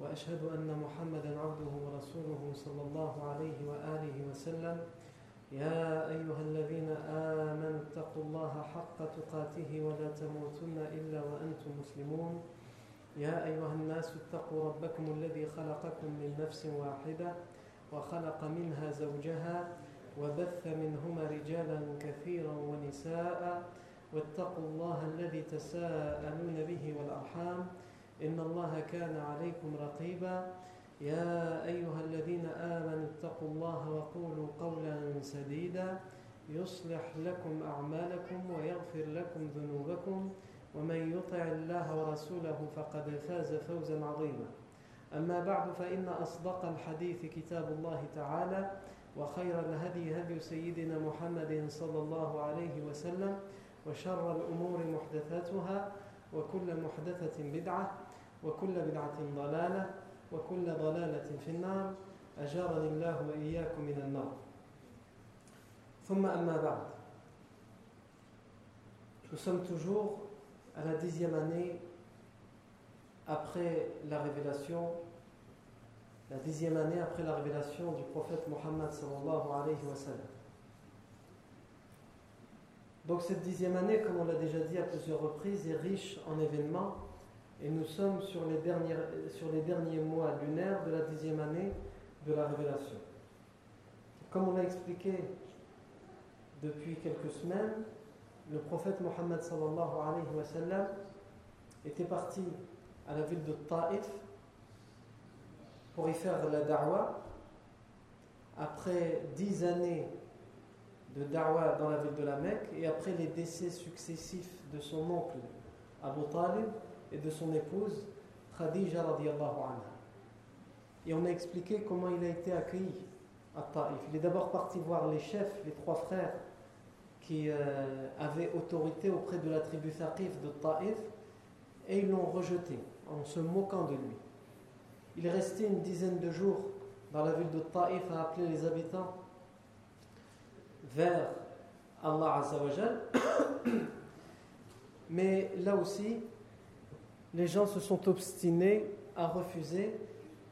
وأشهد أن محمدا عبده ورسوله صلى الله عليه وآله وسلم. يا أيها الذين آمنوا اتقوا الله حق تقاته ولا تموتن إلا وأنتم مسلمون. يا أيها الناس اتقوا ربكم الذي خلقكم من نفس واحدة وخلق منها زوجها وبث منهما رجالا كثيرا ونساء واتقوا الله الذي تساءلون به والأرحام. إن الله كان عليكم رقيبا. يا أيها الذين آمنوا اتقوا الله وقولوا قولا سديدا. يصلح لكم أعمالكم ويغفر لكم ذنوبكم. ومن يطع الله ورسوله فقد فاز فوزا عظيما. أما بعد فإن أصدق الحديث كتاب الله تعالى وخير الهدي هدي سيدنا محمد صلى الله عليه وسلم وشر الأمور محدثاتها وكل محدثة بدعة وكل بدعة ضلالة وكل ضلالة في النار أجارني الله وإياكم من النار ثم أما بعد Nous sommes toujours à la dixième année après la révélation, la dixième année après la révélation du prophète Mohammed sallallahu alayhi wa sallam. Donc cette dixième année, comme on l'a déjà dit à plusieurs reprises, est riche en événements et nous sommes sur les, derniers, mois lunaires de la dixième année de la révélation. Comme on l'a expliqué depuis quelques semaines, le prophète Mohammed alayhi wa était parti à la ville de Taif pour y faire la da'wah. Après dix années de da'wah dans la ville de la Mecque et après les décès successifs de son oncle Abu Talib et de son épouse Khadija radiallahu anha. Et on a expliqué comment il a été accueilli à Taif. Il est d'abord parti voir les chefs, les trois frères qui euh, avaient autorité auprès de la tribu Thaqif de Taif et ils l'ont rejeté en se moquant de lui. Il est resté une dizaine de jours dans la ville de Taif à appeler les habitants vers Allah Azzawajal. Mais là aussi, les gens se sont obstinés à refuser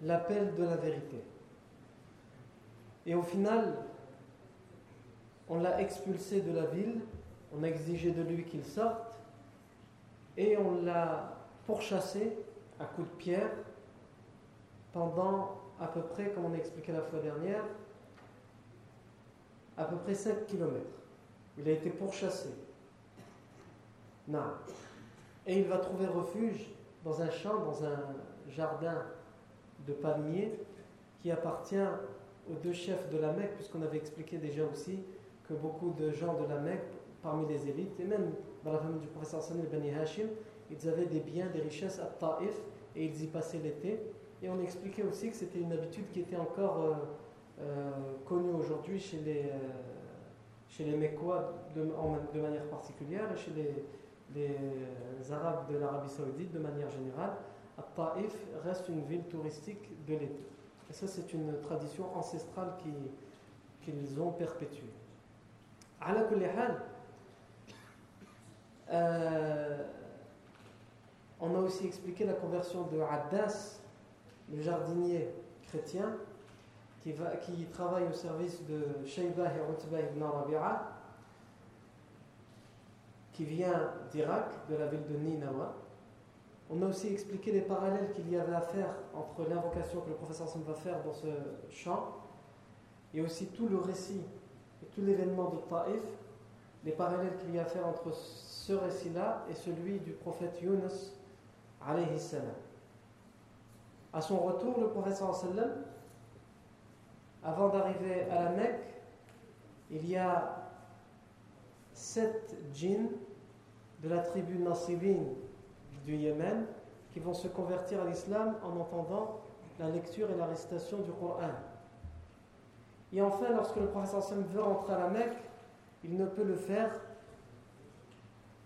l'appel de la vérité. Et au final, on l'a expulsé de la ville, on a exigé de lui qu'il sorte, et on l'a pourchassé à coups de pierre pendant à peu près, comme on a expliqué la fois dernière, à peu près 7 km. Il a été pourchassé. Non. Et il va trouver refuge dans un champ, dans un jardin de palmiers qui appartient aux deux chefs de la Mecque, puisqu'on avait expliqué déjà aussi que beaucoup de gens de la Mecque, parmi les élites, et même dans la famille du professeur Samuel Bani Hashim, ils avaient des biens, des richesses à Taif, et ils y passaient l'été. Et on expliquait aussi que c'était une habitude qui était encore euh, euh, connue aujourd'hui chez les, euh, chez les Mecquois de, de, manière particulière, et chez les, les Arabes de l'Arabie Saoudite de manière générale. Taif reste une ville touristique de l'été. Et ça, c'est une tradition ancestrale qu'ils qui ont perpétuée. À la euh, on a aussi expliqué la conversion de Addas, le jardinier chrétien, qui, va, qui travaille au service de Shaybah et Utbah ibn Rabi'a, qui vient d'Irak, de la ville de Ninawa. On a aussi expliqué les parallèles qu'il y avait à faire entre l'invocation que le professeur Sam va faire dans ce chant et aussi tout le récit et tout l'événement de Taif, les parallèles qu'il y a à faire entre ce récit-là et celui du prophète Yunus alayhi salam. À son retour, le prophète sallam, avant d'arriver à la Mecque, il y a sept djinns de la tribu Nasibin du Yémen qui vont se convertir à l'islam en entendant la lecture et la récitation du Coran. Et enfin, lorsque le Sam veut rentrer à la Mecque, il ne peut le faire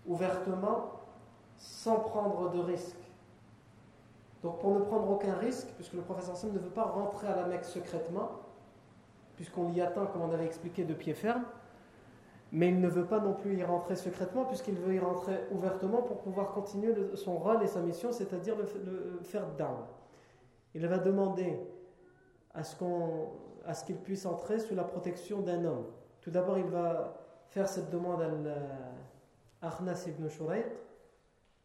ouvertement sans prendre de risque. Donc pour ne prendre aucun risque, puisque le professeur Sam ne veut pas rentrer à la Mecque secrètement, puisqu'on l'y attend, comme on avait expliqué, de pied ferme, mais il ne veut pas non plus y rentrer secrètement, puisqu'il veut y rentrer ouvertement pour pouvoir continuer son rôle et sa mission, c'est-à-dire le, faire d'armes. Il va demander à ce qu'il puisse entrer sous la protection d'un homme. Tout d'abord, il va faire cette demande à Akhnas ibn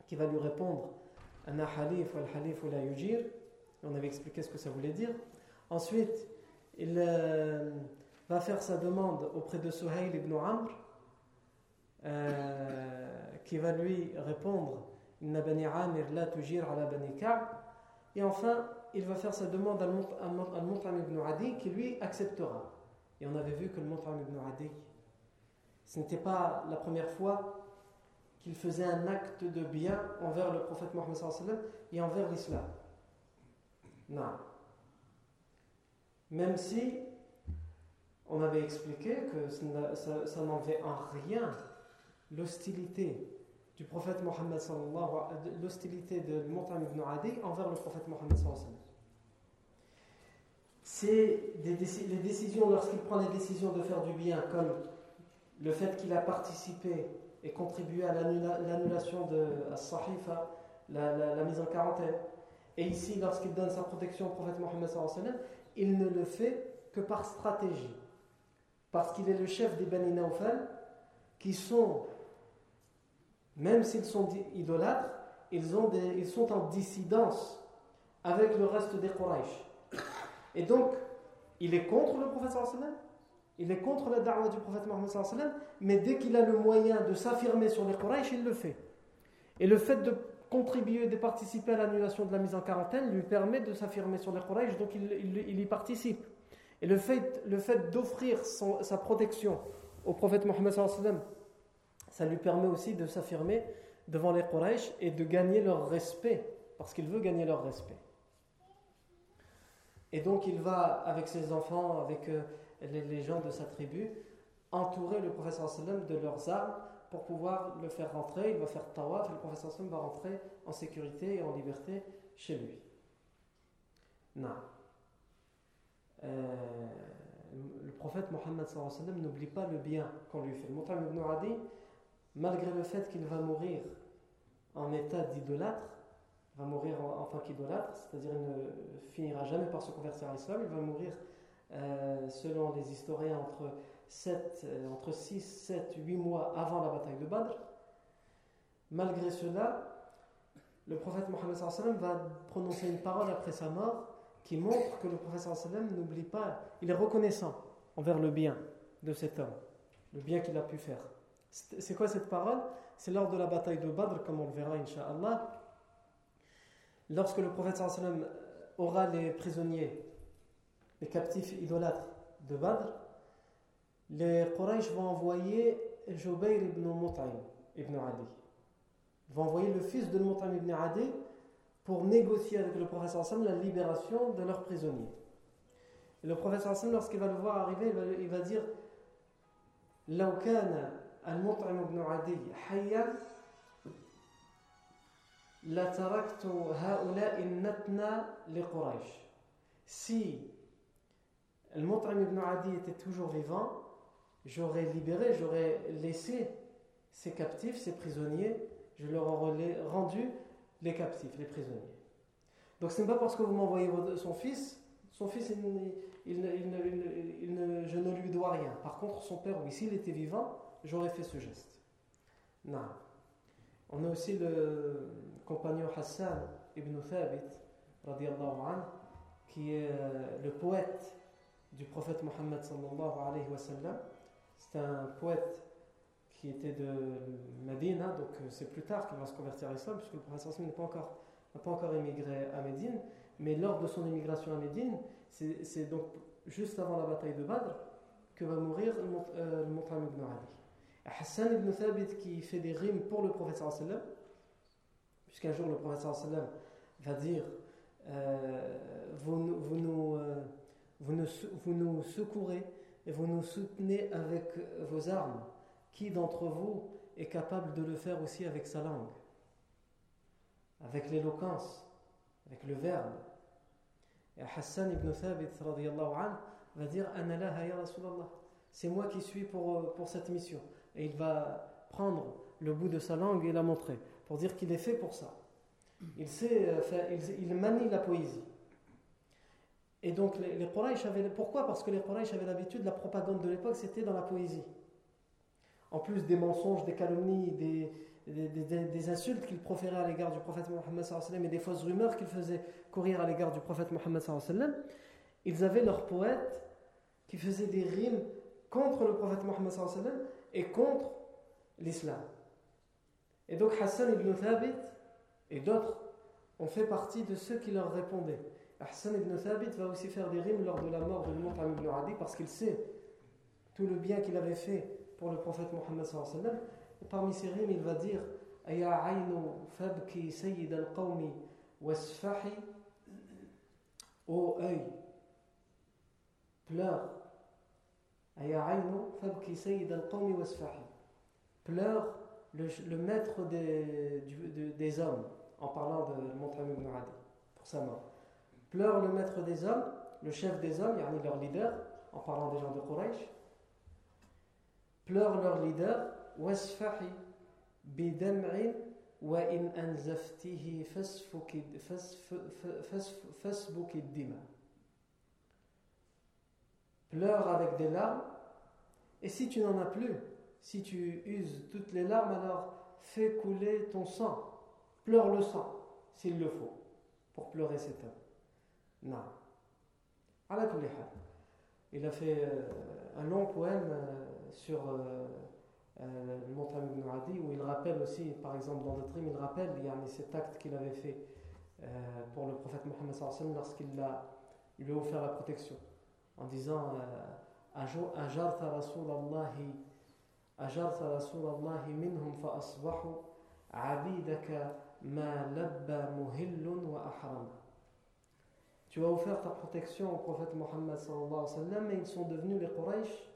qui va lui répondre Ana halif wal halif la yujir. On avait expliqué ce que ça voulait dire. Ensuite, il euh, va faire sa demande auprès de Suhail ibn Amr, euh, qui va lui répondre Inna bani Amir la tujir ala Et enfin, il va faire sa demande à Mut'am ibn Adi, qui lui acceptera. Et on avait vu que le Mut'am ibn Adi, ce n'était pas la première fois qu'il faisait un acte de bien envers le prophète Mohammed et envers l'islam. Non. Même si on avait expliqué que ça, ça, n'enlevait en rien l'hostilité du prophète Mohammed l'hostilité de Montagne ibn Adi envers le prophète Mohammed C'est les décisions, lorsqu'il prend les décisions de faire du bien, comme le fait qu'il a participé et contribué à l'annulation de Sahifa, la, mise en quarantaine. Et ici, lorsqu'il donne sa protection au prophète Mohammed, il ne le fait que par stratégie. Parce qu'il est le chef des Bani Naufal, qui sont, même s'ils sont idolâtres, ils, sont en dissidence avec le reste des Quraysh. Et donc, il est contre le prophète il est contre la da'wah du prophète Mohammed mais dès qu'il a le moyen de s'affirmer sur les Quraysh, il le fait. Et le fait de contribuer, de participer à l'annulation de la mise en quarantaine lui permet de s'affirmer sur les Quraysh, donc il, y participe. Et le fait, le fait d'offrir sa protection au prophète Mohammed ça lui permet aussi de s'affirmer devant les Quraysh et de gagner leur respect, parce qu'il veut gagner leur respect. Et donc il va avec ses enfants, avec... Euh, les, gens de sa tribu entourer le sallam de leurs armes pour pouvoir le faire rentrer. Il va faire tawaf et le sallam va rentrer en sécurité et en liberté chez lui. Non. Euh, le prophète Mohammed n'oublie pas le bien qu'on lui fait. Mutam ibn Adi, malgré le fait qu'il va mourir en état d'idolâtre, va mourir en, qu'idolâtre, c'est-à-dire il ne finira jamais par se convertir à l'islam, il va mourir euh, selon les historiens, entre, 7, euh, entre 6, 7, 8 mois avant la bataille de Badr. Malgré cela, le prophète Mohammed va prononcer une parole après sa mort qui montre que le prophète n'oublie pas, il est reconnaissant envers le bien de cet homme, le bien qu'il a pu faire. C'est quoi cette parole? C'est lors de la bataille de Badr, comme on le verra, Inch'Allah. Lorsque le prophète aura les prisonniers les captifs idolâtres de Badr, les Quraysh vont envoyer Jubayr ibn Mut'im ibn Adi. Ils vont envoyer le fils de Mut'im ibn Adi pour négocier avec le prophète sallam la libération de leurs prisonniers. Et le prophète sallam, lorsqu'il va le voir arriver, il va, dire لو كان المطعم بن عدي حيا لتركت هؤلاء النتنى لقريش si Al-Mut'im ibn Adi était toujours vivant, j'aurais libéré, j'aurais laissé ces captifs, ces prisonniers, je leur aurais rendu les captifs, les prisonniers. Donc ce n'est pas parce que vous m'envoyez son fils, son fils, il, je ne lui dois rien. Par contre, son père, oui, s'il était vivant, j'aurais fait ce geste. Non. On a aussi le compagnon Hassan ibn Thabit, qui est euh, le poète du prophète Mohammed sallallahu. C'est un poète qui était de Medina, donc euh, c'est plus tard qu'il va se convertir à l'islam, puisque le prophète n'a pas encore, pas encore émigré à Médine, mais lors de son émigration à Médine, c'est donc juste avant la bataille de Badr que va mourir le euh, ibn Ali. Hassan ibn Thabit qui fait des rimes pour le prophète sallam, puisqu'un jour le prophète sallam va dire euh, vous, vous, nous, vous ne vous nous secourez et vous nous soutenez avec vos armes. Qui d'entre vous est capable de le faire aussi avec sa langue Avec l'éloquence, avec le verbe Et Hassan ibn Thabit va dire C'est moi qui suis pour, pour cette mission. Et il va prendre le bout de sa langue et la montrer pour dire qu'il est fait pour ça. Il, sait, euh, il, manie la poésie. Et donc les, les avaient. Pourquoi? Parce que les Quraysh avaient l'habitude, la propagande de l'époque, c'était dans la poésie. En plus des mensonges, des calomnies, des, des, insultes qu'ils proféraient à l'égard du prophète Mohammed et des fausses rumeurs qu'ils faisaient courir à l'égard du prophète Mohammed ils avaient leurs poètes qui faisaient des rimes contre le prophète Mohammed et contre l'islam. Et donc Hassan ibn Thabit et d'autres ont fait partie de ceux qui leur répondaient. Hassan ibn Thabit va aussi faire des rimes lors de la mort de Mu'tam ibn Adi parce qu'il sait tout le bien qu'il avait fait pour le prophète Mohammed parmi ces rimes il va dire Aya aynu fabki sayyid al-qawmi wasfahi Ô œil, pleure. Aya aynu fabki sayyid al-qawmi wasfahi Pleure le, maître des, hommes, en parlant de Montréal ibn Adi, pour sa mort. Pleure le maître des hommes, le chef des hommes, yani leur leader, en parlant des gens de Quraysh. Pleure leur leader, wasfahi bidam'in wa in anzaftihi fasbuki dima. Pleure avec des larmes, et si tu n'en as plus, si tu uses toutes les larmes, alors fais couler ton sang. Pleure le sang, s'il le faut, pour pleurer cet homme. Non il a fait euh, un long poème euh, sur euh, le montagne Ibn Adi où il rappelle aussi, par exemple dans d'autres rimes, il rappelle yani, cet acte qu'il avait fait pour le prophète Mohammed lorsqu'il lui a offert la protection en disant Ajarta Rasulallahi Ajarta Rasulallahi minhum fa asbahu abidaka ma labba muhillun wa tu as offert ta protection au prophète Mohammed sallallahu alayhi wa mais ils sont devenus les Quraysh,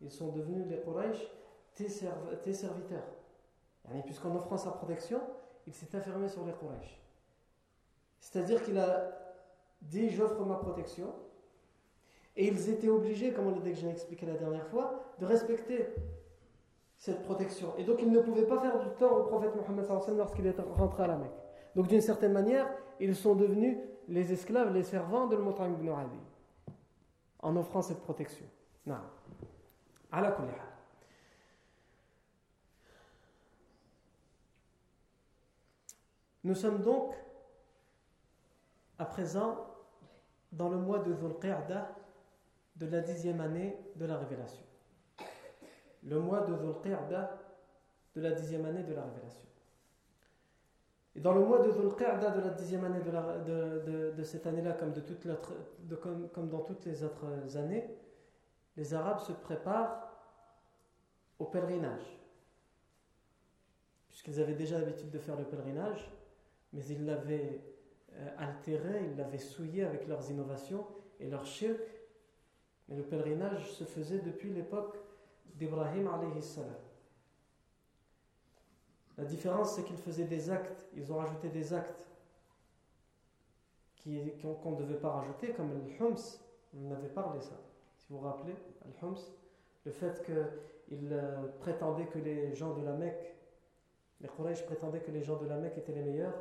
ils sont devenus les Quraysh tes, serv tes serviteurs. Puisqu'en offrant sa protection, il s'est affirmé sur les Quraysh. C'est-à-dire qu'il a dit J'offre ma protection, et ils étaient obligés, comme on l'a déjà expliqué la dernière fois, de respecter cette protection. Et donc ils ne pouvaient pas faire du tort au prophète Mohammed lorsqu'il est rentré à la Mecque. Donc d'une certaine manière, ils sont devenus les esclaves, les servants de l'Mutam ibn Adi, en offrant cette protection. Nous sommes donc à présent dans le mois de Dhul de la dixième année de la révélation. Le mois de Dhul de la dixième année de la révélation. Et dans le mois de Dhul de la dixième année de, cette année-là, comme dans toutes les autres années, les Arabes se préparent au pèlerinage. Puisqu'ils avaient déjà l'habitude de faire le pèlerinage, mais ils l'avaient euh, altéré, ils l'avaient souillé avec leurs innovations et leurs shirk, mais le pèlerinage se faisait depuis l'époque d'Ibrahim alayhi salam. La différence, c'est qu'ils faisaient des actes, ils ont rajouté des actes qu'on ne devait pas rajouter, comme le hums, on avait parlé ça, si vous vous rappelez, le hums, le fait qu'ils euh, prétendaient que les gens de la Mecque, les Quraysh prétendaient que les gens de la Mecque étaient les meilleurs,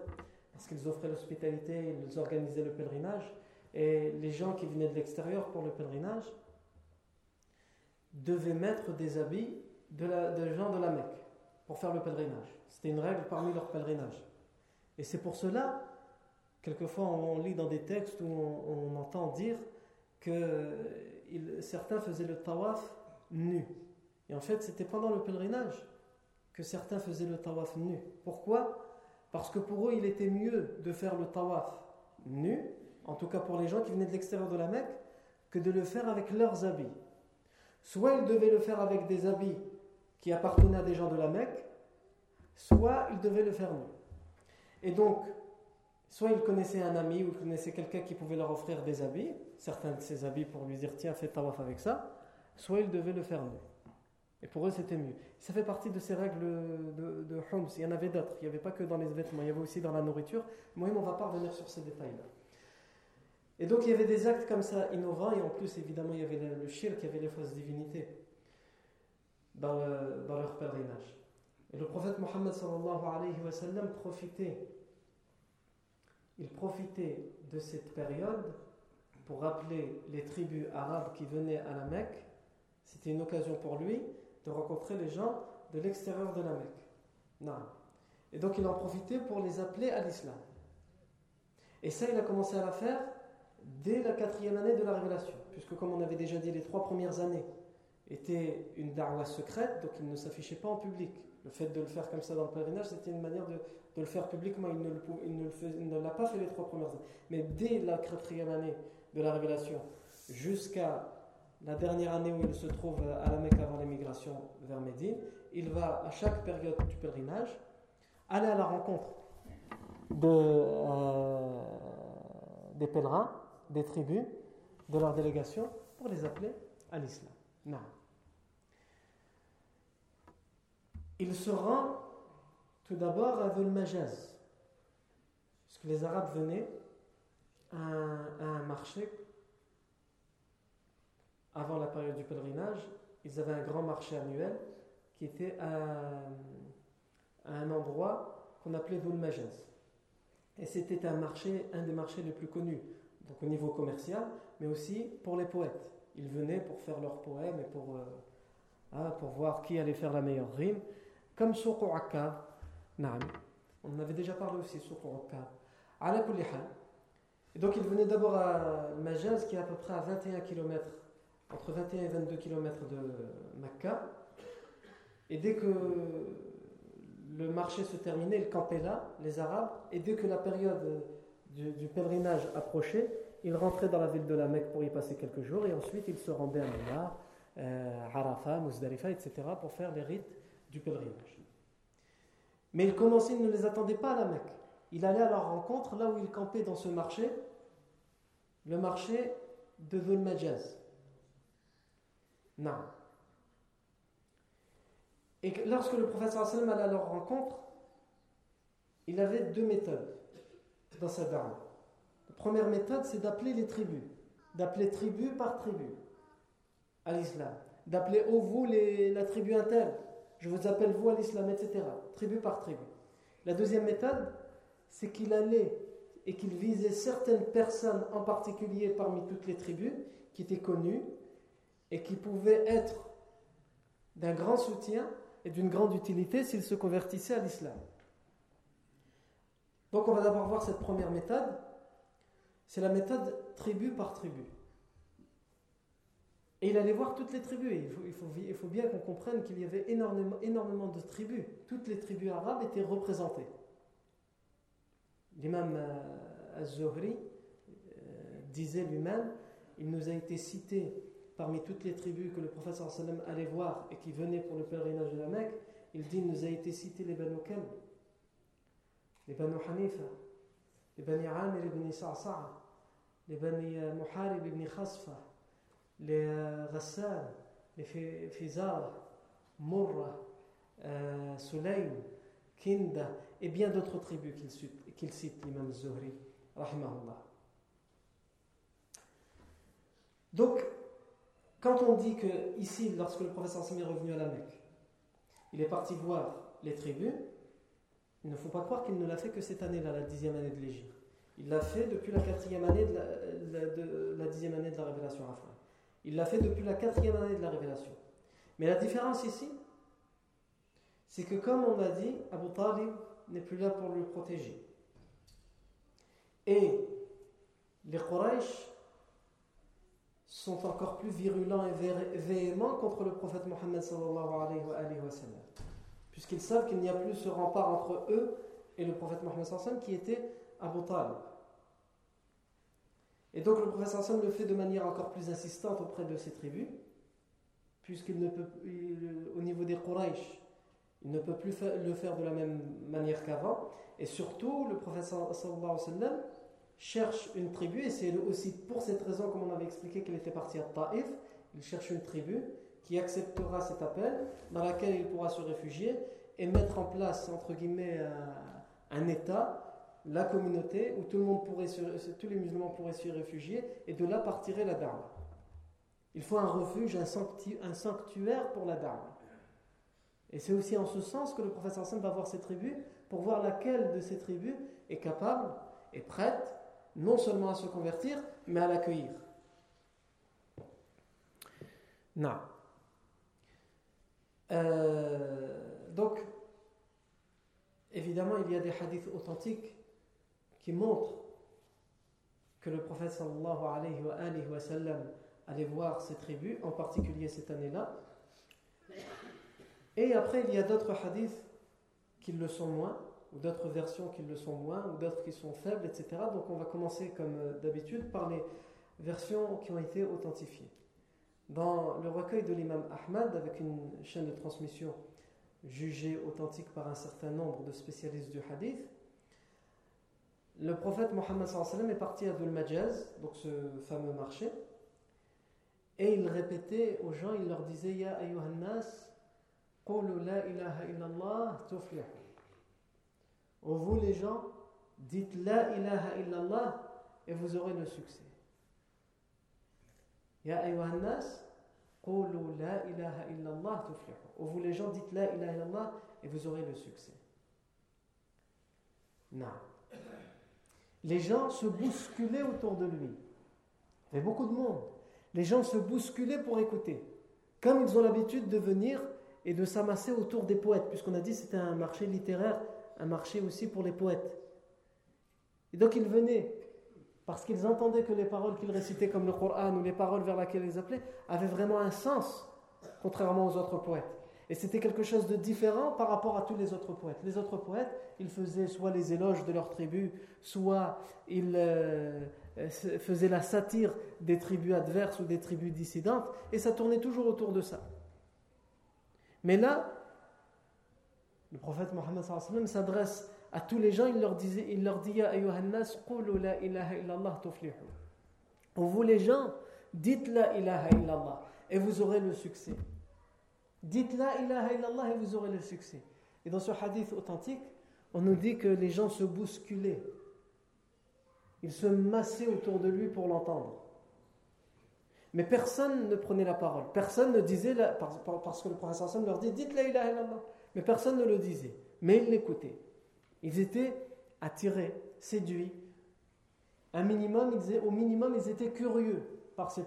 parce qu'ils offraient l'hospitalité, ils organisaient le pèlerinage, et les gens qui venaient de l'extérieur pour le pèlerinage devaient mettre des habits de, gens de la Mecque pour faire le pèlerinage. C'était une règle parmi leur pèlerinage. Et c'est pour cela, quelquefois on lit dans des textes où on, entend dire que certains faisaient le tawaf nu. Et en fait, c'était pendant le pèlerinage que certains faisaient le tawaf nu. Pourquoi? Parce que pour eux, il était mieux de faire le tawaf nu en tout cas pour les gens qui venaient de l'extérieur de la Mecque, que de le faire avec leurs habits. Soit ils devaient le faire avec des habits qui appartenaient à des gens de la Mecque, soit ils devaient le faire nu. Et donc, soit il connaissait un ami ou il connaissait quelqu'un qui pouvait leur offrir des habits, certains de ces habits pour lui dire tiens, fais tawaf avec ça, soit il devait le faire nu. Et pour eux, c'était mieux. Ça fait partie de ces règles de, de Homs. Il y en avait d'autres. Il n'y avait pas que dans les vêtements, il y avait aussi dans la nourriture. Moi, on ne va pas revenir sur ces détails-là. Et donc, il y avait des actes comme ça innovants, et en plus, évidemment, il y avait le, shirk, il y avait les fausses divinités dans leur pèlerinage. Et le prophète Mohammed alayhi wa profitait, de cette période pour rappeler les tribus arabes qui venaient à la Mecque. C'était une occasion pour lui de rencontrer les gens de l'extérieur de la Mecque. Non. Et donc il en profitait pour les appeler à l'islam. Et ça, il a commencé à la faire dès la quatrième année de la révélation, puisque comme on avait déjà dit, les trois premières années étaient une darwa secrète, donc il ne s'affichait pas en public. Le fait de le faire comme ça dans le pèlerinage, c'était une manière de, le faire publiquement. Il ne, l'a pas fait les trois premières années. Mais dès la quatrième année de la révélation jusqu'à la dernière année où il se trouve à la Mecque avant l'émigration vers Médine, il va à chaque période du pèlerinage aller à la rencontre euh, des pèlerins, des tribus, de leur délégation pour les appeler à l'islam. Non. Il se rend tout d'abord à Dhul Majaz, puisque les Arabes venaient à un marché avant la période du pèlerinage, ils avaient un grand marché annuel qui était à, un endroit qu'on appelait Dhul Majaz. Et c'était un marché, un des marchés les plus connus, donc au niveau commercial, mais aussi pour les poètes. Ils venaient pour faire leurs poèmes et pour, euh, hein, pour voir qui allait faire la meilleure rime, comme Souq Akkad. On en avait déjà parlé aussi, Souq Akkad. Et donc ils venaient d'abord à Majaz, qui est à peu près à 21 km entre 21 et 22 km de Mecca. Et dès que le marché se terminait, ils campaient là, les Arabes, et dès que la période du, pèlerinage approchait, ils rentraient dans la ville de la Mecque pour y passer quelques jours, et ensuite ils se rendaient à Mina, euh, Arafat, etc., pour faire les rites du pèlerinage. Mais ils commençaient, ils ne les attendaient pas à la Mecque. Il allait à leur rencontre là où ils campaient dans ce marché, le marché de Dhul Majaz. Non. Et lorsque le professeur sallam allait à leur rencontre, il avait deux méthodes dans sa dame. La première méthode, c'est d'appeler les tribus, d'appeler tribu par tribu à l'islam, d'appeler oh vous les, la tribu interne, je vous appelle vous à l'islam, etc. Tribu par tribu. La deuxième méthode, c'est qu'il allait et qu'il visait certaines personnes en particulier parmi toutes les tribus qui étaient connues et qui pouvait être d'un grand soutien et d'une grande utilité s'il se convertissait à l'islam. Donc on va d'abord voir cette première méthode. C'est la méthode tribu par tribu. Et il allait voir toutes les tribus. Il faut, bien qu'on comprenne qu'il y avait énormément, énormément de tribus. Toutes les tribus arabes étaient représentées. L'imam euh, Az-Zuhri euh, disait lui-même, il nous a été cité parmi toutes les tribus que le prophète sallam allait voir et qui venaient pour le pèlerinage de la Mecque, il dit, il nous a été cité les Banu Kalb, les Banu Hanifa, les Bani Amir ibn Sa'sa'a, les Bani euh, Muharib ibn Khasfa, les Fizar, Murra, euh, Sulaym, Kinda, et bien d'autres tribus qu'il cite, qu'il cite l'imam Zuhri, rahimahullah. Donc, quand on dit que ici, lorsque le professeur Sam est revenu à la Mecque, il est parti voir les tribus, il ne faut pas croire qu'il ne l'a fait que cette année-là, la dixième année de l'Égypte. Il l'a fait depuis la quatrième année de la, dixième année de la révélation à Il l'a fait depuis la quatrième année de la révélation. Mais la différence ici, c'est que comme on a dit, Abu Talib n'est plus là pour le protéger. Et les Quraysh sont encore plus virulents et véhéments contre le prophète Mohammed sallallahu alayhi wa sallam. Puisqu'ils savent qu'il n'y a plus ce rempart entre eux et le prophète Mohammed sallallahu sallam qui était Abu Talib. Et donc le wa sallam le fait de manière encore plus insistante auprès de ses tribus, puisqu'il ne peut, au niveau des Quraysh, Il ne peut plus le faire de la même manière qu'avant. Et surtout, le prophète sallallahu cherche une tribu, et c'est aussi pour cette raison, comme on avait expliqué qu'il était parti à Taif, il cherche une tribu qui acceptera cet appel, dans laquelle il pourra se réfugier et mettre en place, entre guillemets, un, État, la communauté, où tout le monde pourrait tous les musulmans pourraient s'y réfugier, et de là partirait la dame. Il faut un refuge, un, sanctuaire pour la dame. Et c'est aussi en ce sens que le professeur Hassan va voir ces tribus pour voir laquelle de ces tribus est capable et prête non seulement à se convertir, mais à l'accueillir. Non. Euh, donc, évidemment, il y a des hadiths authentiques qui montrent que le prophète sallallahu alayhi wa, alayhi wa sallam allait voir ces tribus, en particulier cette année-là. Et après, il y a d'autres hadiths qui le sont moins, ou d'autres versions qui le sont moins, ou d'autres qui sont faibles, etc. Donc on va commencer comme euh, d'habitude par les versions qui ont été authentifiées. Dans le recueil de l'imam Ahmad, avec une chaîne de transmission jugée authentique par un certain nombre de spécialistes du hadith, le prophète Mohammed est parti à Dhul Majaz, donc ce fameux marché, et il répétait aux gens, il leur disait Ya ayyuhannas, qulu la ilaha illallah tuflihu. Ô vous les gens, dites la ilaha illallah et vous aurez le succès. Ya ayyuhannas, qulu la ilaha illallah tuflihu. Ô vous les gens, dites la ilaha illallah et vous aurez le succès. Non. Les gens se bousculaient autour de lui. Il y avait beaucoup de monde. Les gens se bousculaient pour écouter. Comme ils ont l'habitude de venir et de s'amasser autour des poètes, puisqu'on a dit que c'était un marché littéraire, un marché aussi pour les poètes. Et donc ils venaient parce qu'ils entendaient que les paroles qu'ils récitaient comme le Coran ou les paroles vers lesquelles ils appelaient avaient vraiment un sens, contrairement aux autres poètes. Et c'était quelque chose de différent par rapport à tous les autres poètes. Les autres poètes, ils faisaient soit les éloges de leur tribu, soit ils euh, faisaient la satire des tribus adverses ou des tribus dissidentes, et ça tournait toujours autour de ça. Mais là, le prophète Mohammed s'adresse à tous les gens, il leur, disait, il leur dit Ya la ilaha illallah Vous les gens, dites la ilaha illallah et vous aurez le succès. Dites la ilaha illallah et vous aurez le succès. Et dans ce hadith authentique, on nous dit que les gens se bousculaient. Ils se massaient autour de lui pour l'entendre. Mais personne ne prenait la parole. Personne ne disait, la, parce que le prophète leur dit Dites la ilaha illallah. Mais personne ne le disait. Mais ils l'écoutaient. Ils étaient attirés, séduits. Un minimum, ils, au minimum, ils étaient curieux. Par ces,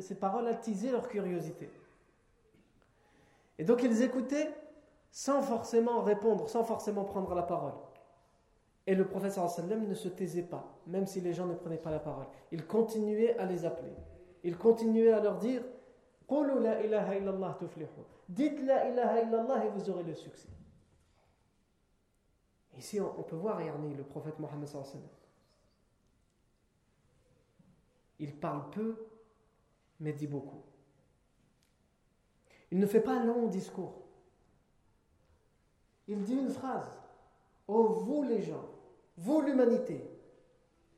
ces paroles attisaient leur curiosité. Et donc ils écoutaient sans forcément répondre, sans forcément prendre la parole. Et le professeur sallam ne se taisait pas, même si les gens ne prenaient pas la parole. Il continuait à les appeler. Il continuait à leur dire la ilaha illallah Dites la ilaha illallah et vous aurez le succès. Ici, on, peut voir Yarni, le prophète Mohammed sallam. Il parle peu, mais dit beaucoup. Il ne fait pas un long discours. Il dit une phrase. Oh vous les gens, vous l'humanité,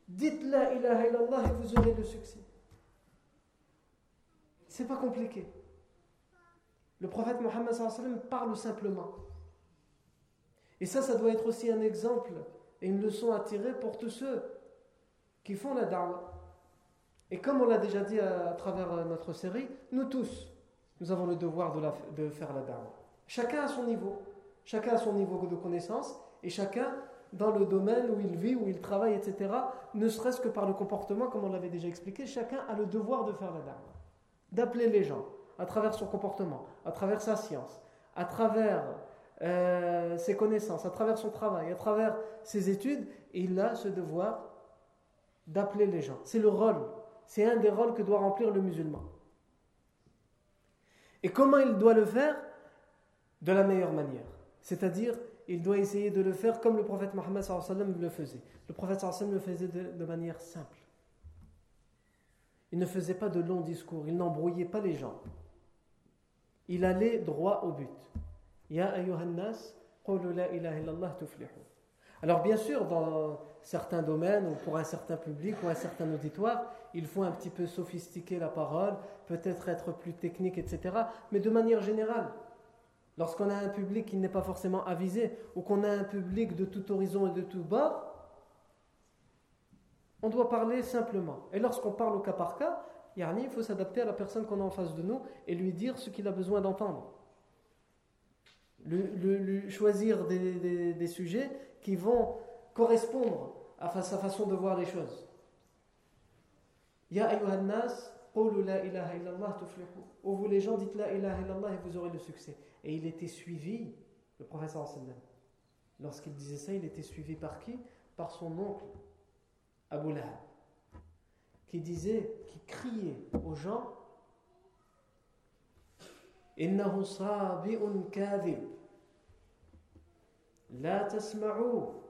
dites la ilaha illallah et vous aurez le succès. C'est pas compliqué. Le prophète Mohammed parle simplement. Et ça, ça doit être aussi un exemple et une leçon à tirer pour tous ceux qui font la da'wah. Et comme on l'a déjà dit à, travers euh, notre série, nous tous, nous avons le devoir de, faire la da'wah. Chacun à son niveau, chacun à son niveau de connaissance, et chacun dans le domaine où il vit, où il travaille, etc., ne serait-ce que par le comportement, comme on l'avait déjà expliqué, chacun a le devoir de faire la da'wah, d'appeler les gens à travers son comportement, à travers sa science, à travers euh, ses connaissances, à travers son travail, à travers ses études, il a ce devoir d'appeler les gens. C'est le rôle, c'est un des rôles que doit remplir le musulman. Et comment il doit le faire De la meilleure manière. C'est-à-dire, il doit essayer de le faire comme le prophète Mohammed le faisait. Le prophète le faisait de, manière simple. Il ne faisait pas de longs discours, il n'embrouillait pas les gens. Il allait droit au but. Ya nas, la ilaha illallah tuflihu. Alors bien sûr, dans certains domaines ou pour un certain public ou un certain auditoire, il faut un petit peu sophistiquer la parole, peut-être être plus technique, etc. Mais de manière générale, lorsqu'on a un public qui n'est pas forcément avisé ou qu'on a un public de tout horizon et de tout bord, on doit parler simplement. Et lorsqu'on parle au cas par cas, il faut s'adapter à la personne qu'on a en face de nous et lui dire ce qu'il a besoin d'entendre. Lui, choisir des, sujets qui vont correspondre à sa façon de voir les choses. Ya ayyuhannas, la ilaha illallah tuflihu. Ô vous les gens, dites la ilaha illallah et vous aurez le succès. Et il était suivi, le professeur sallam, lorsqu'il disait ça, il était suivi par qui? Par son oncle, Abu Lahab, qui disait, qui criait aux gens Innahu sabi'un kadhib. La tasma'ou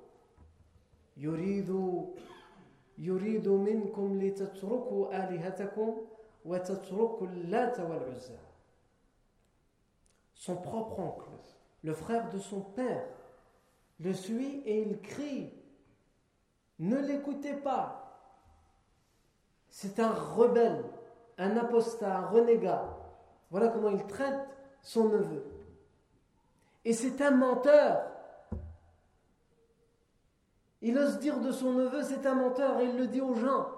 يريد يريد منكم لتتركوا آلهتكم وتتركوا اللات والعزى Son propre oncle, le frère de son père, le suit et il crie Ne l'écoutez pas c'est un rebelle, un apostat, un renégat. Voilà comment il traite son neveu. Et c'est un menteur. il ose dire de son neveu, c'est un menteur, et il le dit aux gens.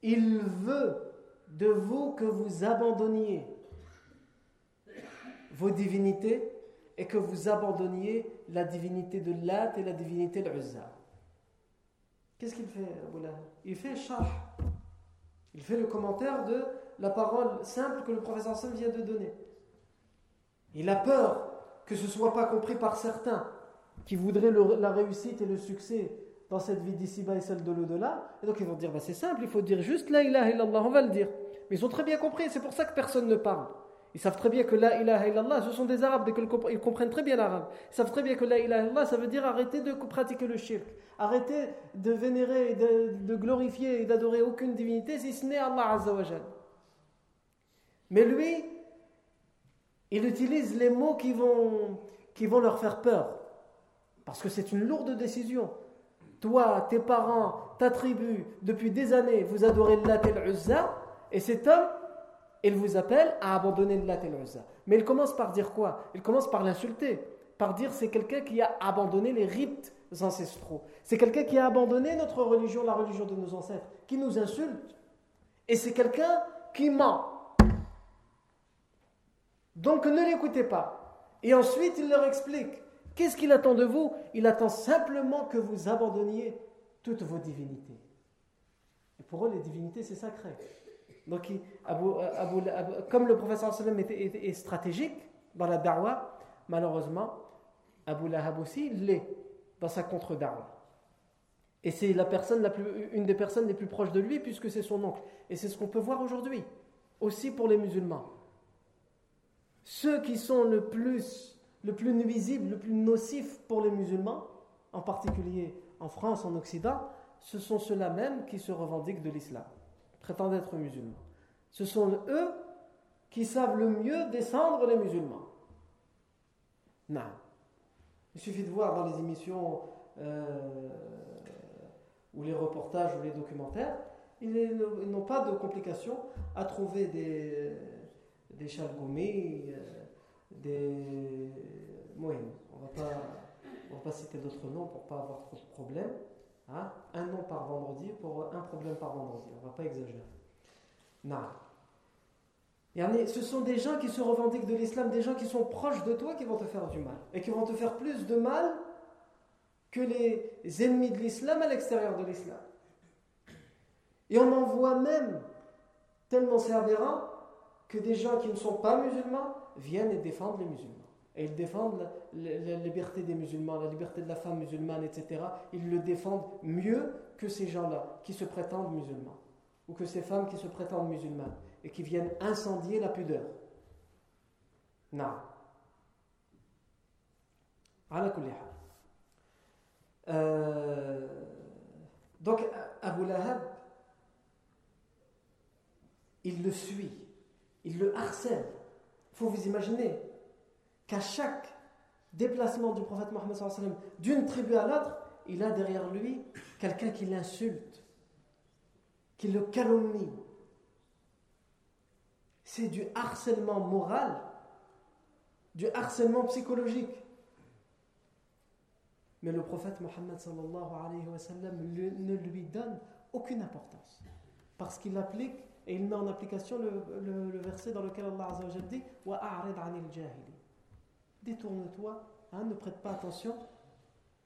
Il veut de vous que vous abandonniez vos divinités et que vous abandonniez la divinité de Lat et la divinité de Uzza. Qu'est-ce qu'il fait, Abu Il fait charh. Il fait le commentaire de la parole simple que le professeur Sam vient de donner. Il a peur que ce ne soit pas compris par certains qui voudraient la réussite et le succès dans cette vie d'ici-bas et celle de l'au-delà. Et donc ils vont dire bah, c'est simple, il faut dire juste la ilaha illallah, on va le dire. Mais ils ont très bien compris, c'est pour ça que personne ne parle. Ils savent très bien que la ilaha illallah, ce sont des arabes, ils comprennent très bien l'arabe. Ils savent très bien que la ilaha illallah, ça veut dire arrêter de pratiquer le shirk. Arrêter de vénérer, de, de glorifier et d'adorer aucune divinité si ce n'est Allah Azzawajal. Mais lui, il utilise les mots qui vont, qui vont leur faire peur. Parce que c'est une lourde décision. Toi, tes parents, ta tribu, depuis des années, vous adorez Allah et et cet homme, il vous appelle à abandonner le et Mais il commence par dire quoi? Il commence par l'insulter, par dire c'est quelqu'un qui a abandonné les rites ancestraux. C'est quelqu'un qui a abandonné notre religion, la religion de nos ancêtres, qui nous insulte. Et c'est quelqu'un qui ment. Donc ne l'écoutez pas. Et ensuite, il leur explique. Qu'est-ce qu'il attend de vous? Il attend simplement que vous abandonniez toutes vos divinités. Et pour eux, les divinités, c'est sacré. Donc, euh, comme le professeur sallam est, stratégique dans la da'wah, malheureusement, Abu Lahab aussi l'est dans sa contre-da'wah. Et c'est la personne la plus, une des personnes les plus proches de lui, puisque c'est son oncle. Et c'est ce qu'on peut voir aujourd'hui, aussi pour les musulmans. Ceux qui sont le plus, le plus nuisibles, le plus nocifs pour les musulmans, en particulier en France, en Occident, ce sont ceux-là même qui se revendiquent de l'islam prétendent être musulmans. Ce sont eux qui savent le mieux descendre les musulmans. Non. Il suffit de voir dans les émissions euh, ou les reportages ou les documentaires, ils n'ont pas de complications à trouver des, des des. Oui, on ne va pas citer d'autres noms pour ne pas avoir trop de problèmes. Hein? un nom par vendredi pour un problème par vendredi. On ne va pas exagérer. Non. Ce sont des gens qui se revendiquent de l'islam, des gens qui sont proches de toi qui vont te faire du mal. Et qui vont te faire plus de mal que les ennemis de l'islam à l'extérieur de l'islam. Et on en voit même tellement c'est que des gens qui ne sont pas musulmans viennent et défendent les musulmans. Et ils défendent la, liberté des musulmans, la liberté de la femme musulmane, etc. Ils le défendent mieux que ces gens-là qui se prétendent musulmans. Ou que ces femmes qui se prétendent musulmanes et qui viennent incendier la pudeur. Non. Euh, donc Abu Lahab, il le suit, il le harcèle faut vous imaginer qu'à chaque déplacement du prophète Mohammed d'une tribu à l'autre, il a derrière lui quelqu'un qui l'insulte, qui le calomnie. C'est du harcèlement moral, du harcèlement psychologique. Mais le prophète Mohammed ne lui donne aucune importance. Parce qu'il applique et il met en application le, verset dans lequel Allah dit Détourne-toi, hein, ne prête pas attention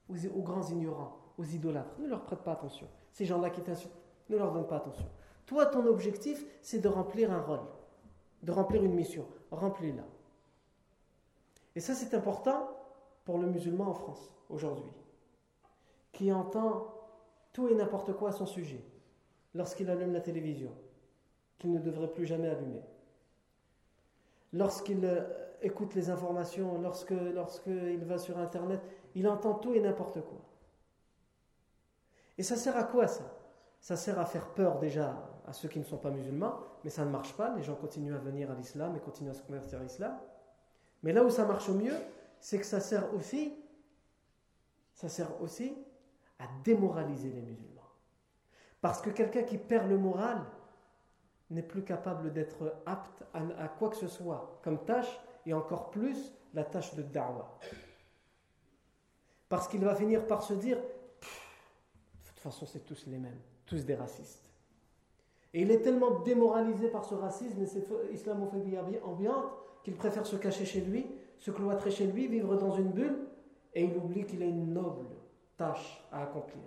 aux, aux, grands ignorants, aux idolâtres. Ne leur prête pas attention. Ces gens-là qui t'insultent, ne leur donne pas attention. Toi, ton objectif, c'est de remplir un rôle, de remplir une mission. Remplis-la. Et ça, c'est important pour le musulman en France, aujourd'hui, qui entend tout et n'importe quoi à son sujet lorsqu'il allume la télévision, qu'il ne devrait plus jamais allumer. Lorsqu'il euh, écoute les informations, lorsqu'il va sur Internet, il entend tout et n'importe quoi. Et ça sert à quoi ça? Ça sert à faire peur déjà à ceux qui ne sont pas musulmans, mais ça ne marche pas. Les gens continuent à venir à l'islam et continuent à se convertir à l'islam. Mais là où ça marche au mieux, c'est que ça sert aussi, ça sert aussi à démoraliser les musulmans. Parce que quelqu'un qui perd le moral n'est plus capable d'être apte à, quoi que ce soit comme tâche, et encore plus la tâche de da'wah. Parce qu'il va finir par se dire, de toute façon c'est tous les mêmes, tous des racistes. Et il est tellement démoralisé par ce racisme et cette islamophobie ambiante qu'il préfère se cacher chez lui, se cloîtrer chez lui, vivre dans une bulle, et il oublie qu'il a une noble tâche à accomplir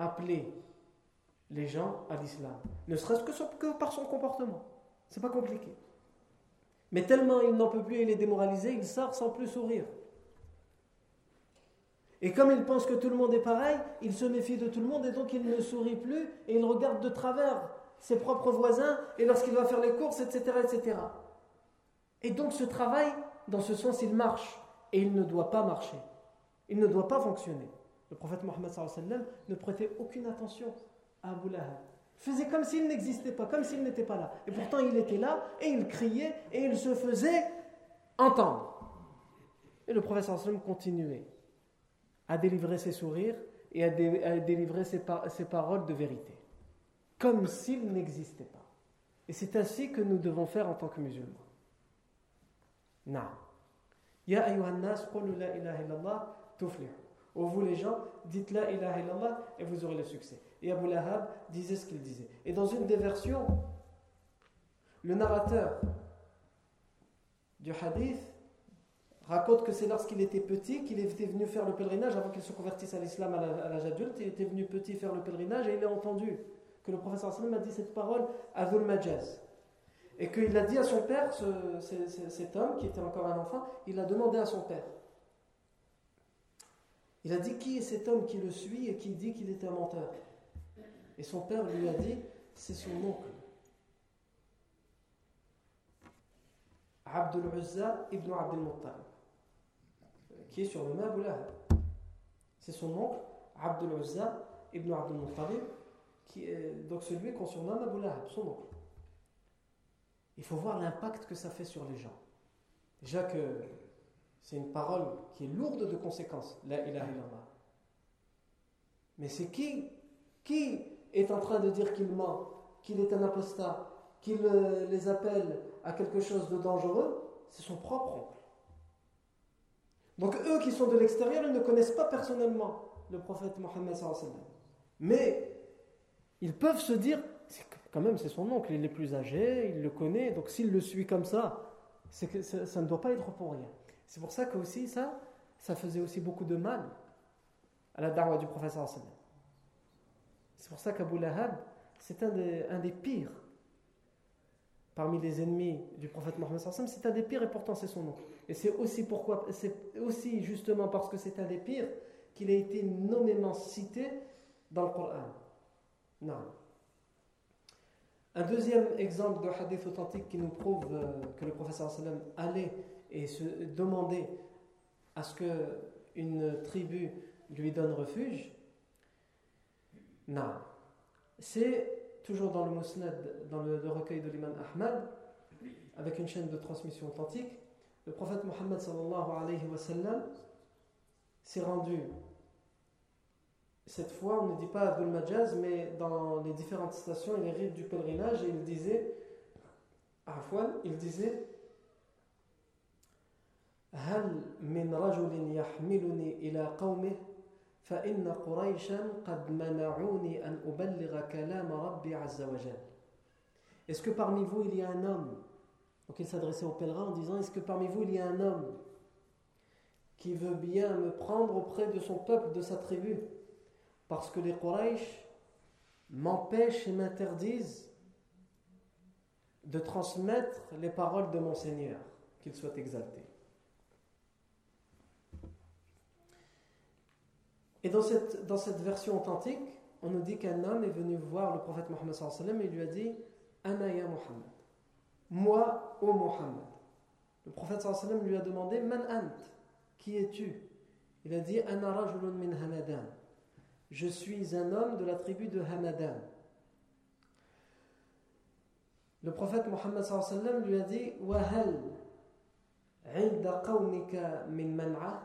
appeler les gens à l'islam, ne serait-ce que, par son comportement. C'est pas compliqué. Mais tellement il n'en peut plus et il est démoralisé, il sort sans plus sourire. Et comme il pense que tout le monde est pareil, il se méfie de tout le monde et donc il ne sourit plus et il regarde de travers ses propres voisins et lorsqu'il va faire les courses, etc., etc. Et donc ce travail, dans ce sens, il marche et il ne doit pas marcher. Il ne doit pas fonctionner. Le prophète Mohammed ne prêtait aucune attention Abu Lahab. Faisait comme s'il n'existait pas, comme s'il n'était pas là. Et pourtant il était là et il criait et il se faisait entendre. Et le prophète continuait à délivrer ses sourires et à, délivrer ses, paroles de vérité. Comme s'il n'existait pas. Et c'est ainsi que nous devons faire en tant que musulmans. Ilaha illallah, Ô vous les gens, dites la ilaha illallah et vous aurez le succès. Et Abu Lahab disait ce qu'il disait. Et dans une des versions, le narrateur du hadith raconte que c'est lorsqu'il était petit qu'il était venu faire le pèlerinage avant qu'il se convertisse à l'islam à l'âge adulte. Il était venu petit faire le pèlerinage et il a entendu que le professeur sallam a dit cette parole à Majaz. Et qu'il a dit à son père, cet homme qui était encore un enfant, il a demandé à son père il a dit qui est cet homme qui le suit et qui dit qu'il est un menteur? Et son père lui a dit c'est son oncle. Abdul Uzza ibn Abdul Muttalib, qui est sur le Abu C'est son oncle, Abdul Uzza ibn Abdul Muttalib, qui est donc celui qu'on surnomme Abu Lahab, son oncle. Il faut voir l'impact que ça fait sur les gens. Déjà que c'est une parole qui est lourde de conséquences, la ilaha illallah. Mais c'est qui Qui est en train de dire qu'il ment, qu'il est un apostat, qu'il euh, les appelle à quelque chose de dangereux? C'est son propre oncle. Donc eux qui sont de l'extérieur, ils ne connaissent pas personnellement le prophète Mohammed Mais ils peuvent se dire, quand même c'est son oncle, il est plus âgé, il le connaît, donc s'il le suit comme ça, que ça ne doit pas être pour rien. C'est pour ça que aussi ça, ça faisait aussi beaucoup de mal à la darwa du professeur C'est pour ça qu'Abu Lahab, c'est un des, un des pires parmi les ennemis du prophète Mohammed c'est un des pires et pourtant c'est son nom. Et c'est aussi pourquoi, c'est aussi justement parce que c'est un des pires qu'il a été nommément cité dans le Coran. Non. Un deuxième exemple de hadith authentique qui nous prouve euh, que le professeur allait et se demander à ce qu'une tribu lui donne refuge, non. C'est toujours dans le Musnad, dans le, recueil de l'imam Ahmad, avec une chaîne de transmission authentique, le prophète Mohammed sallallahu alayhi wa s'est rendu cette fois, on ne dit pas Abdul Majaz, mais dans les différentes stations et les rites du pèlerinage, et il disait, Afwan, il disait هل من رجل يحملني إلى قومه فإن قريشا قد منعوني أن أبلغ كلام ربي عز وجل Est-ce que parmi vous il y a un homme Donc il s'adressait aux pèlerins en disant Est-ce que parmi vous il y a un homme qui veut bien me prendre auprès de son peuple, de sa tribu Parce que les Quraysh m'empêchent et m'interdisent de transmettre les paroles de mon Seigneur, qu'il soit exalté. Et dans cette, dans cette version authentique, on nous dit qu'un homme est venu voir le prophète Mohammed et lui a dit Anaya Muhammad. Moi, ô Muhammad. Le prophète sallam lui a demandé Man ant Qui es-tu? Il a dit Ana rajulun min Hamadan. Je suis un homme de la tribu de Hamadan. Le prophète Mohammed sallam lui a dit Wahal inda qawmika min man'a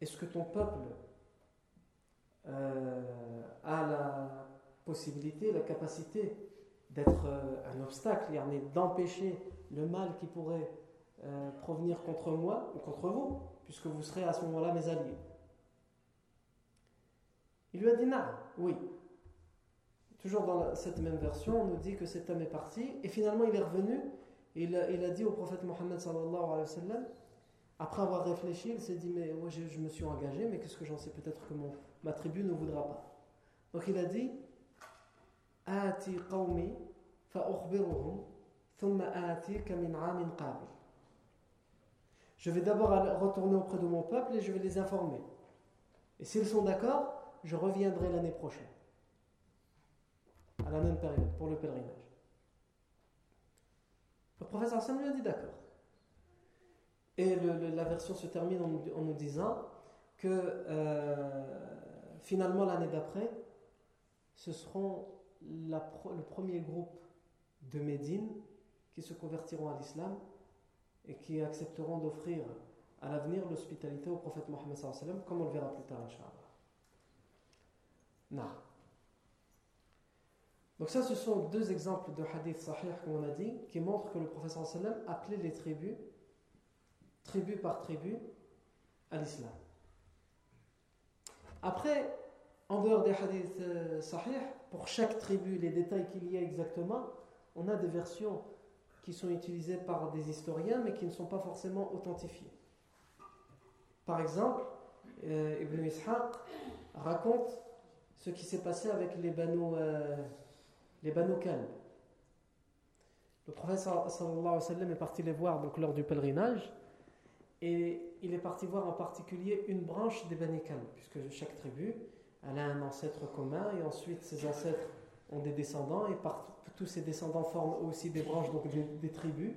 Est-ce que ton peuple euh, a la possibilité, la capacité d'être euh, un obstacle, d'empêcher le mal qui pourrait euh, provenir contre moi ou contre vous, puisque vous serez à ce moment-là mes alliés. Il lui a dit non, oui. Toujours dans cette même version, on nous dit que cet homme est parti, et finalement il est revenu, et il a, dit au prophète Mohammed sallallahu alayhi wa sallam, après avoir réfléchi, il s'est dit Mais moi je, me suis engagé, mais qu'est-ce que j'en sais? Peut-être que mon, ma tribu ne voudra pas. Donc il a dit qawmi Je vais d'abord retourner auprès de mon peuple et je vais les informer. Et s'ils sont d'accord, je reviendrai l'année prochaine, à la même période, pour le pèlerinage. Le professeur Hassan lui a dit d'accord. Et la version se termine en, nous disant que euh, finalement l'année d'après, ce seront le premier groupe de Médine qui se convertiront à l'islam et qui accepteront d'offrir à l'avenir l'hospitalité au prophète Mohammed comme on le verra plus tard, Inch'Allah. Donc ça, ce sont deux exemples de hadith sahih, comme on a dit, qui montrent que le prophète appelait les tribus tribu par tribu, à l'islam. Après, en dehors des hadiths euh, sahih, pour chaque tribu, les détails qu'il y a exactement, on a des versions qui sont utilisées par des historiens, mais qui ne sont pas forcément authentifiées. Par exemple, euh, Ibn Ishaq raconte ce qui s'est passé avec les Banu, euh, les Kalb. Le prophète sallallahu alayhi wa sallam est parti les voir donc, lors du pèlerinage. Et il est parti voir en particulier une branche des Bani puisque chaque tribu elle a un ancêtre commun, et ensuite ses ancêtres ont des descendants, et tous ces descendants forment aussi des branches, donc des, tribus,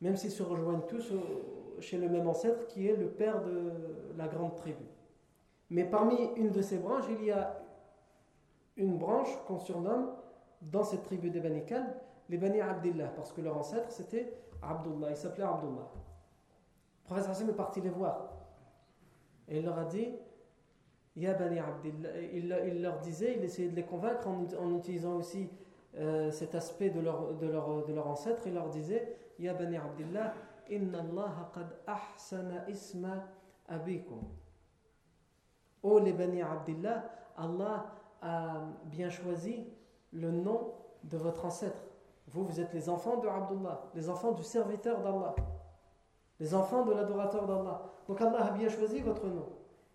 même s'ils se rejoignent tous chez le même ancêtre qui est le père de la grande tribu. Mais parmi une de ces branches, il y a une branche qu'on surnomme dans cette tribu des Bani les Bani Abdillah, parce que leur ancêtre c'était Abdullah, il s'appelait Abdullah professeur Hassim est parti les voir. Et il leur a dit Ya Bani Abdillah. Il, leur disait, il essayait de les convaincre en, utilisant aussi euh, cet aspect de leur, de, leur, de leur ancêtre. Il leur disait Ya Bani Abdillah, Inna Allah qad ahsana isma abikum. Oh les Bani Abdillah, Allah a bien choisi le nom de votre ancêtre. Vous, vous êtes les enfants de Abdullah, les enfants du serviteur d'Allah les enfants de l'adorateur d'Allah. Donc Allah a bien choisi votre nom.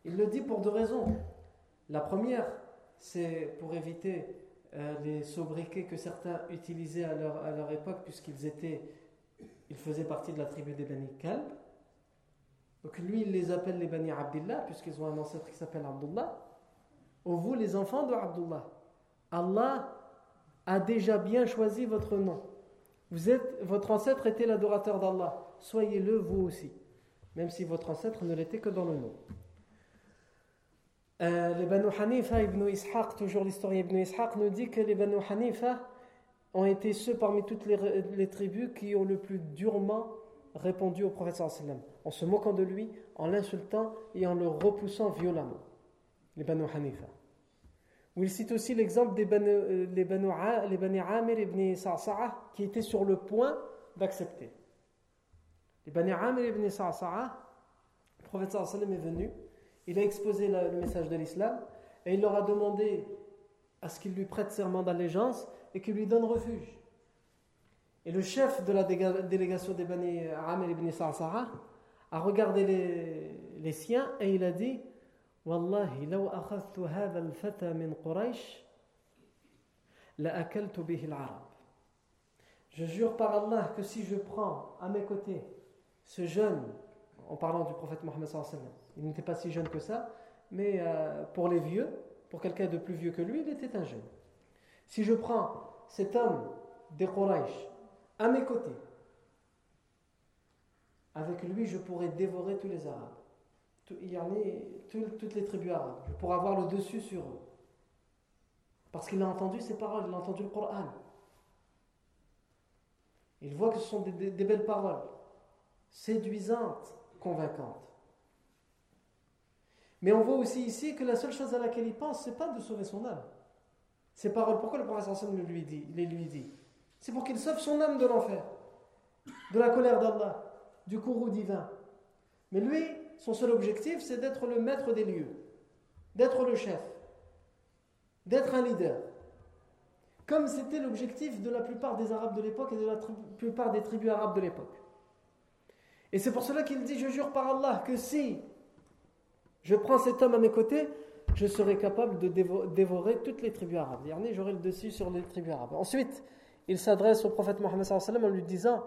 Il le dit pour deux raisons. La première, c'est pour éviter euh, les sobriquets que certains utilisaient à leur, à leur époque, puisqu'ils étaient, ils faisaient partie de la tribu des Bani Kalb. Donc lui, il les appelle les Bani Abdullah, puisqu'ils ont un ancêtre qui s'appelle Abdullah. Ou vous, les enfants de Abdullah. Allah a déjà bien choisi votre nom. Vous êtes, votre ancêtre était l'adorateur d'Allah soyez-le vous aussi, même si votre ancêtre ne l'était que dans le nom. Euh, les Banu Hanifa, Ibn Ishaq, toujours l'historien Ibn Ishaq, nous dit que les Banu Hanifa ont été ceux parmi toutes les, tribus qui ont le plus durement répondu au prophète en se moquant de lui, en l'insultant et en le repoussant violemment. Les Banu Hanifa. Où il cite aussi l'exemple des Banu, euh, les Banu, les Banu Amir ibn Sa'sa'a qui étaient sur le point d'accepter. Les Banu Amir ibn Sa'sa'a, le prophète sallam est venu, il a exposé le message de l'islam et il leur a demandé à ce qu'il lui prête serment d'allégeance et qu'il lui donne refuge. Et le chef de la délégation des Bani Amir ibn Sa'sa'a a regardé les, siens et il a dit Wallahi, law akhadtu hadha al-fata min Quraysh, la akaltu bihi al-arab. Je jure par Allah que si je prends à mes côtés ce jeune, en parlant du prophète Mohammed il n'était pas si jeune que ça, mais euh, pour les vieux, pour quelqu'un de plus vieux que lui, il était un jeune. Si je prends cet homme des à mes côtés, avec lui, je pourrais dévorer tous les Arabes. Toutes les tribus arabes. Je pourrais avoir le dessus sur eux. Parce qu'il a entendu ces paroles, il a entendu le Coran. Il voit que ce sont des belles paroles, séduisantes, convaincantes. Mais on voit aussi ici que la seule chose à laquelle il pense, c'est pas de sauver son âme. Ces paroles, pourquoi le prophète le lui dit, les lui dit? C'est pour qu'il sauve son âme de l'enfer, de la colère d'Allah, du courroux divin. Mais lui, son seul objectif, c'est d'être le maître des lieux, d'être le chef, d'être un leader. Comme c'était l'objectif de la plupart des Arabes de l'époque et de la plupart des tribus arabes de l'époque. Et c'est pour cela qu'il dit, je jure par Allah, que si je prends cet homme à mes côtés, je serai capable de dévorer toutes les tribus arabes. J'aurai le dessus sur les tribus arabes. Ensuite, il s'adresse au prophète Mohammed en lui disant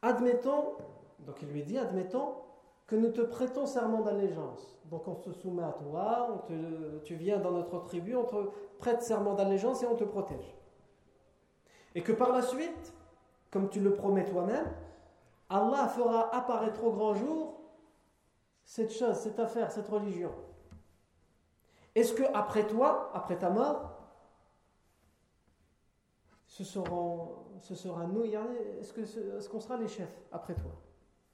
Admettons, donc il lui dit, admettons que nous te prêtons serment d'allégeance. Donc on se soumet à toi, tu viens dans notre tribu, on te prête serment d'allégeance et on te protège. Et que par la suite, comme tu le promets toi-même, Allah fera apparaître au grand jour cette chose, cette affaire, cette religion. Est-ce que après toi, après ta mort, ce, sera nous, est-ce qu'on est qu'on sera les chefs après toi?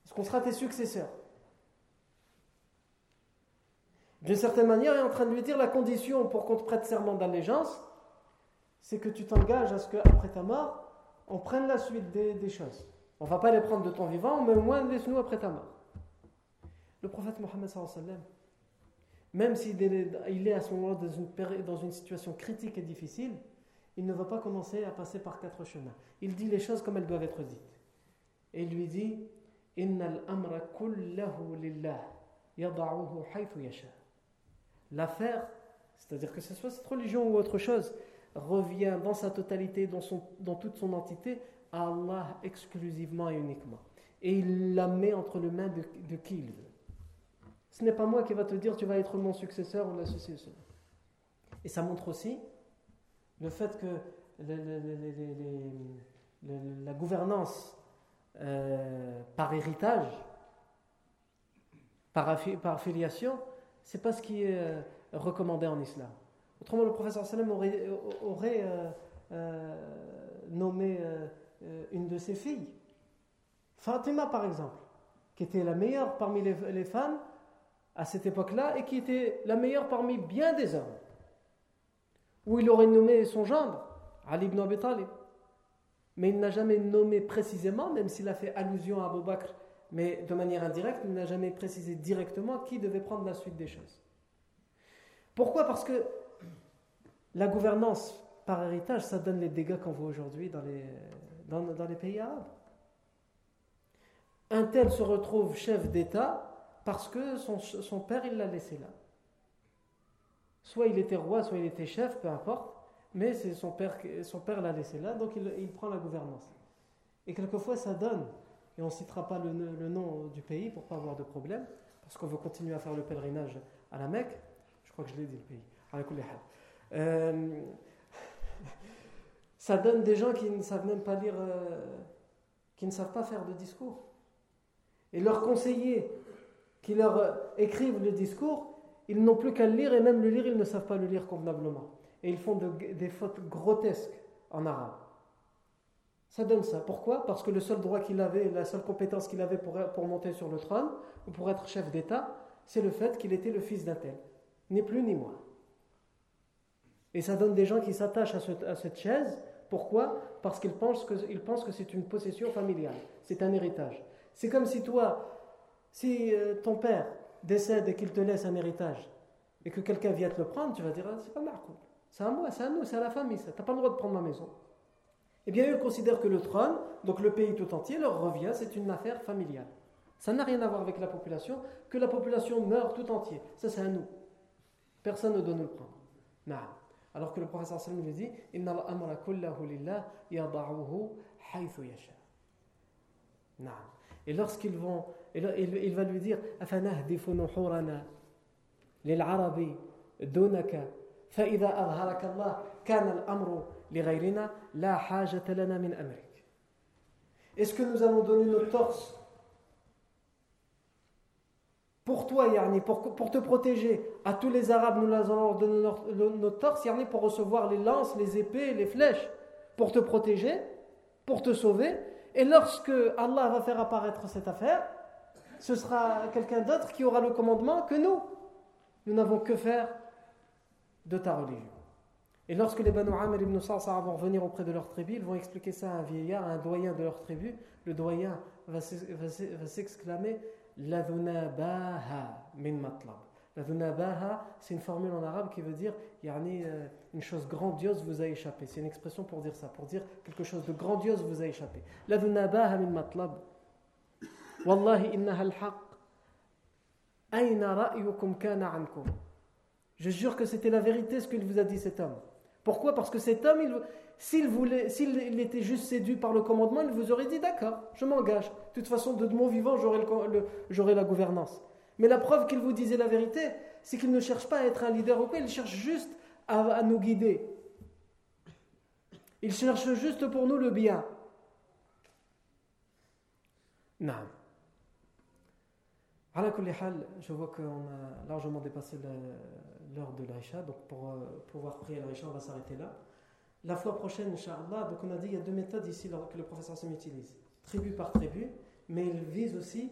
Est-ce qu'on sera tes successeurs? D'une certaine manière, est en train de lui dire la condition pour qu'on te prête serment d'allégeance, c'est que tu t'engages à ce qu'après ta mort, on prenne la suite des, choses. On ne va pas les prendre de ton vivant, mais au moins laisse-nous après ta mort. Le prophète Mohammed, même s'il est, à ce une, dans une situation critique et difficile, il ne va pas commencer à passer par quatre chemins. Il dit les choses comme elles doivent être dites. Et il lui dit Innal amra kullahu lillah yada'uhu haythu yasha l'affaire, c'est-à-dire que ce soit cette religion ou autre chose, revient dans sa totalité, dans, toute son entité, à Allah exclusivement et uniquement. Et il la met entre les mains de, qui il veut. Ce n'est pas moi qui va te dire tu vas être mon successeur ou l'associé. Et ça montre aussi le fait que la gouvernance euh, par héritage, par, par affiliation, c'est pas ce qui est euh, recommandé en islam. Autrement, le professeur Salem aurait, aurait euh, euh, nommé une de ses filles, Fatima par exemple, qui était la meilleure parmi les, femmes à cette époque-là et qui était la meilleure parmi bien des hommes. Ou il aurait nommé son gendre, Ali ibn Abi Talib. Mais il n'a jamais nommé précisément, même s'il a fait allusion à Abu Bakr mais de manière indirecte, il n'a jamais précisé directement qui devait prendre la suite des choses. Pourquoi? Parce que la gouvernance par héritage, ça donne les dégâts qu'on voit aujourd'hui dans les, pays arabes. Un tel se retrouve chef d'État parce que son, père, il l'a laissé là. Soit il était roi, soit il était chef, peu importe, mais c'est son père, son père l'a laissé là, donc il prend la gouvernance. Et quelquefois, ça donne et on ne citera pas le, nom du pays pour pas avoir de problème, parce qu'on veut continuer à faire le pèlerinage à la Mecque. Je crois que je l'ai dit le pays. Euh, ça donne des gens qui ne savent même pas lire, euh, qui ne savent pas faire de discours. Et leurs conseillers qui leur écrivent le discours, ils n'ont plus qu'à le lire et même le lire, ils ne savent pas le lire convenablement. Et ils font des fautes grotesques en arabe. Ça donne ça. Pourquoi? Parce que le seul droit qu'il avait, la seule compétence qu'il avait pour, pour monter sur le trône, ou pour être chef d'État, c'est le fait qu'il était le fils d'un tel. Ni plus ni moins. Et ça donne des gens qui s'attachent à, cette chaise. Pourquoi? Parce qu'ils pensent que, pensent que c'est une possession familiale. C'est un héritage. C'est comme si toi, si euh, ton père décède et qu'il te laisse un héritage, et que quelqu'un vient te le prendre, tu vas dire, ah, c'est pas marco. C'est à moi, c'est à nous, c'est à la famille, tu n'as pas le droit de prendre ma maison Eh bien, eux considèrent que le trône, donc le pays tout entier, leur revient, c'est une affaire familiale. Ça n'a rien à voir avec la population, que la population meurt tout entier. Ça, c'est à nous. Personne ne doit nous le prendre. Non. Alors que le professeur sallam lui dit Inna al-amra kullahu lillah yada'uhu haythu yasha. Non. Et lorsqu'ils vont, il va lui dire أفنهدف نحورنا للعرب دونك فإذا أظهرك الله كان الأمر est-ce que nous allons donner notre torse pour toi, Yarni, pour, te protéger? À tous les Arabes, nous allons leur donner notre, notre torse, Yarni, pour recevoir les lances, les épées, les flèches, pour te protéger, pour te sauver. Et lorsque Allah va faire apparaître cette affaire, ce sera quelqu'un d'autre qui aura le commandement que nous. Nous n'avons que faire de ta religion. Et lorsque les Banu Amr ibn Sa'sa vont revenir auprès de leur tribu, ils vont expliquer ça à un vieillard, à un doyen de leur tribu. Le doyen va s'exclamer Ladunabaha min matlab. Ladunabaha, c'est une formule en arabe qui veut dire yani, euh, une chose grandiose vous a échappé. C'est une expression pour dire ça, pour dire quelque chose de grandiose vous a échappé. Ladunabaha min matlab. Wallahi innaha al-haq. Aina ra'yukum kana ankum. Je jure que c'était la vérité ce qu'il vous a dit cet homme. Pourquoi? Parce que cet homme, s'il voulait, s'il était juste séduit par le commandement, il vous aurait dit d'accord, je m'engage. De toute façon, de mon vivant, j'aurai la gouvernance. Mais la preuve qu'il vous disait la vérité, c'est qu'il ne cherche pas à être un leader ou quoi, il cherche juste à, nous guider. Il cherche juste pour nous le bien. Non. Je vois qu'on a largement dépassé l'heure de l'Aïcha, donc pour euh, pouvoir prier l'Aïcha, on va s'arrêter là. La fois prochaine, Inch'Allah, donc on a dit il y a deux méthodes ici que le professeur Sam utilise tribu par tribu, mais il vise aussi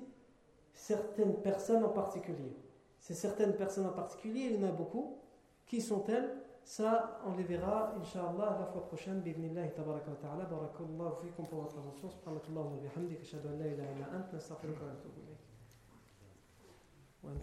certaines personnes en particulier. Ces certaines personnes en particulier, il y en a beaucoup. Qui sont-elles? Ça, on les verra, Inch'Allah, la fois prochaine. Tabaraka wa ta'ala. Pour votre attention. Subhanakallahu wa bihamdik. Ashhadu an la ilaha illa ant.